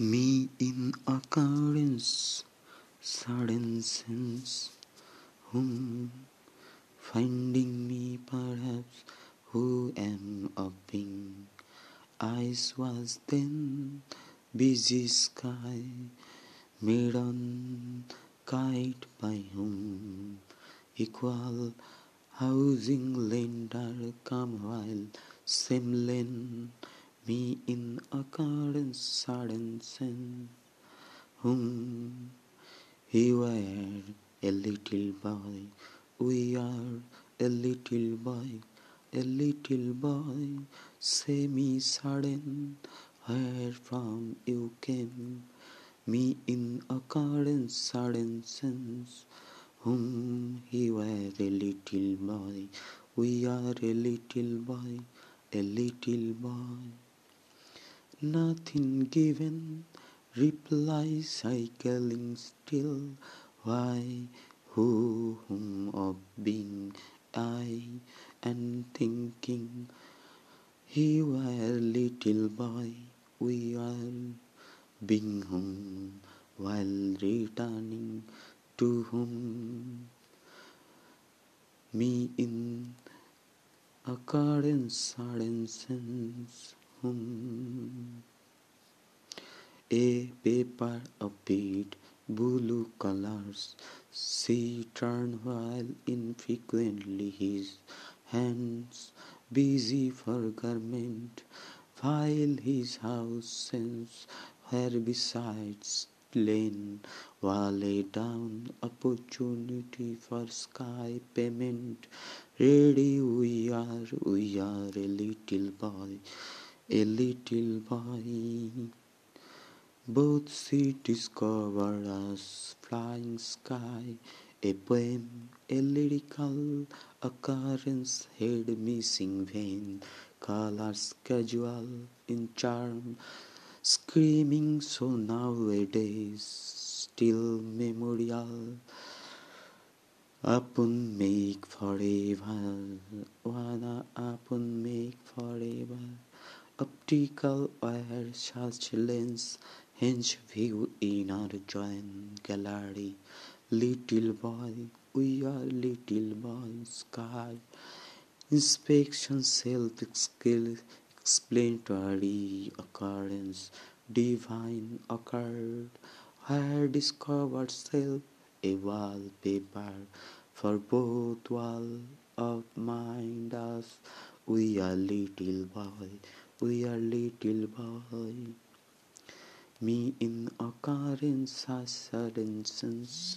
me in occurrence sudden sense whom finding me perhaps who am a being eyes was then busy sky made on kite by whom equal housing lender come while same lane me in occurrence sudden sense whom he were a little boy. We are a little boy a little boy. Me sudden where from you came. Me in occurrence sudden sense whom he were a little boy. We are a little boy a little boy nothing given. Reply cycling still. Why who whom of being I and thinking he were little boy we are being home while returning to whom me in occurrence sudden sense home. A paper of bead, blue colors, she turned while infrequently his hands busy for garment, while his house sense where besides plain while lay down opportunity for sky payment ready we are we are a little boy a little boy both she discovered us flying sky. A poem a lyrical occurrence head missing vein colors casual in charm screaming so nowadays. Still memorial upon make forever. Wanna upon make forever optical wire such lens hence view in our joint gallery little boy we are little boy sky inspection self skill explanatory occurrence divine occurred where discovered self a wallpaper for both wall of mind us we are little boy we are little boy me in a sudden sense